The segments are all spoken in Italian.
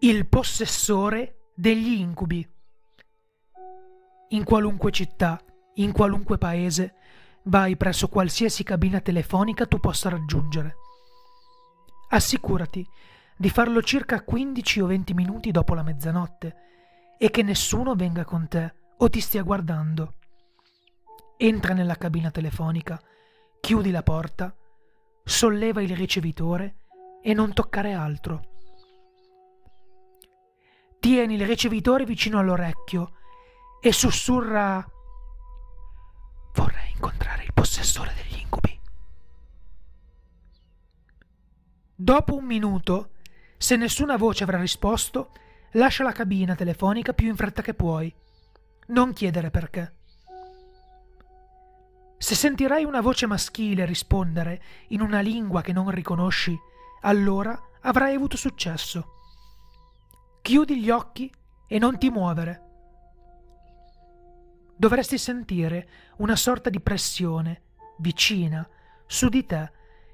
Il possessore degli incubi. In qualunque città, in qualunque paese, vai presso qualsiasi cabina telefonica tu possa raggiungere. Assicurati di farlo circa 15 o 20 minuti dopo la mezzanotte e che nessuno venga con te o ti stia guardando. Entra nella cabina telefonica, chiudi la porta, solleva il ricevitore e non toccare altro. Tieni il ricevitore vicino all'orecchio e sussurra Vorrei incontrare il possessore degli incubi. Dopo un minuto, se nessuna voce avrà risposto, lascia la cabina telefonica più in fretta che puoi. Non chiedere perché. Se sentirai una voce maschile rispondere in una lingua che non riconosci, allora avrai avuto successo. Chiudi gli occhi e non ti muovere. Dovresti sentire una sorta di pressione vicina su di te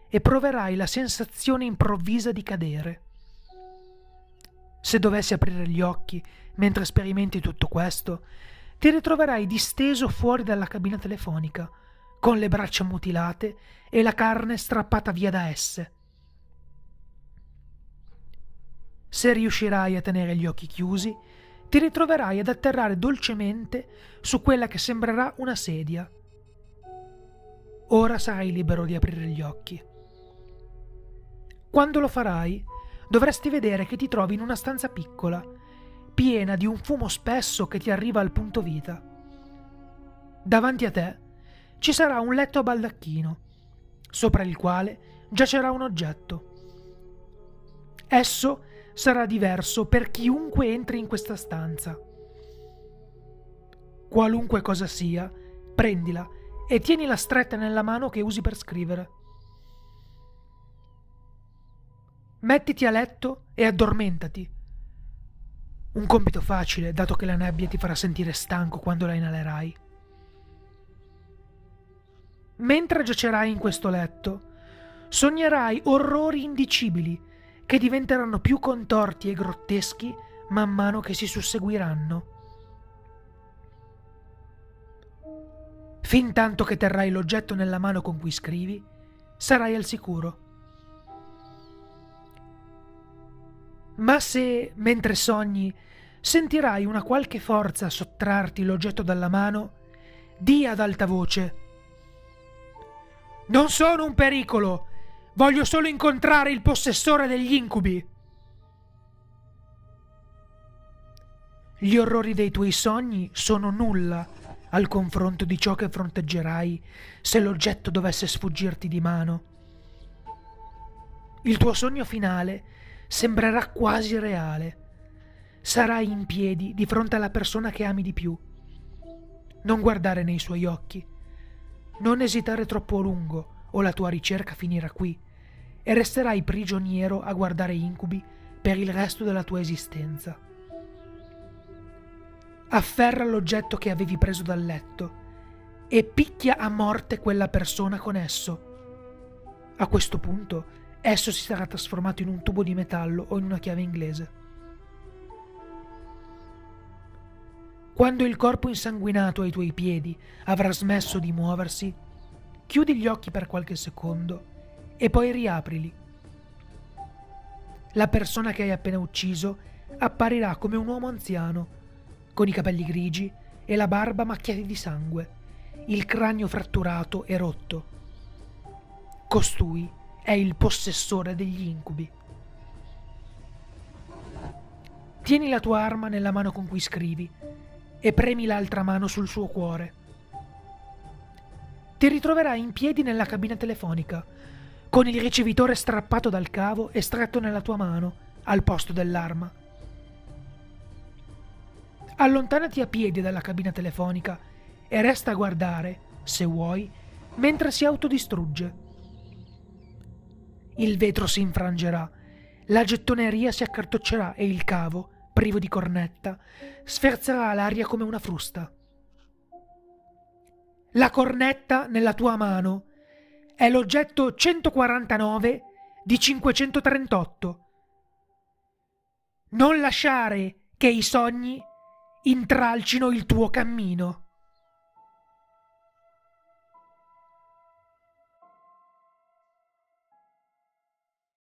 e proverai la sensazione improvvisa di cadere. Se dovessi aprire gli occhi mentre sperimenti tutto questo, ti ritroverai disteso fuori dalla cabina telefonica, con le braccia mutilate e la carne strappata via da esse. Se riuscirai a tenere gli occhi chiusi, ti ritroverai ad atterrare dolcemente su quella che sembrerà una sedia. Ora sarai libero di aprire gli occhi. Quando lo farai, dovresti vedere che ti trovi in una stanza piccola, piena di un fumo spesso che ti arriva al punto vita. Davanti a te ci sarà un letto a baldacchino, sopra il quale giacerà un oggetto. Esso sarà diverso per chiunque entri in questa stanza. Qualunque cosa sia, prendila e tienila stretta nella mano che usi per scrivere. Mettiti a letto e addormentati. Un compito facile, dato che la nebbia ti farà sentire stanco quando la inalerai. Mentre giacerai in questo letto, sognerai orrori indicibili che diventeranno più contorti e grotteschi man mano che si susseguiranno. Fin tanto che terrai l'oggetto nella mano con cui scrivi, sarai al sicuro. Ma se, mentre sogni, sentirai una qualche forza sottrarti l'oggetto dalla mano, di ad alta voce. Non sono un pericolo, Voglio solo incontrare il possessore degli incubi. Gli orrori dei tuoi sogni sono nulla al confronto di ciò che fronteggerai se l'oggetto dovesse sfuggirti di mano. Il tuo sogno finale sembrerà quasi reale. Sarai in piedi di fronte alla persona che ami di più. Non guardare nei suoi occhi. Non esitare troppo a lungo o la tua ricerca finirà qui e resterai prigioniero a guardare incubi per il resto della tua esistenza. Afferra l'oggetto che avevi preso dal letto e picchia a morte quella persona con esso. A questo punto esso si sarà trasformato in un tubo di metallo o in una chiave inglese. Quando il corpo insanguinato ai tuoi piedi avrà smesso di muoversi, Chiudi gli occhi per qualche secondo e poi riaprili. La persona che hai appena ucciso apparirà come un uomo anziano, con i capelli grigi e la barba macchiati di sangue, il cranio fratturato e rotto. Costui è il possessore degli incubi. Tieni la tua arma nella mano con cui scrivi e premi l'altra mano sul suo cuore ti ritroverai in piedi nella cabina telefonica, con il ricevitore strappato dal cavo e stretto nella tua mano, al posto dell'arma. Allontanati a piedi dalla cabina telefonica e resta a guardare, se vuoi, mentre si autodistrugge. Il vetro si infrangerà, la gettoneria si accartoccerà e il cavo, privo di cornetta, sferzerà l'aria come una frusta. La cornetta nella tua mano è l'oggetto 149 di 538. Non lasciare che i sogni intralcino il tuo cammino.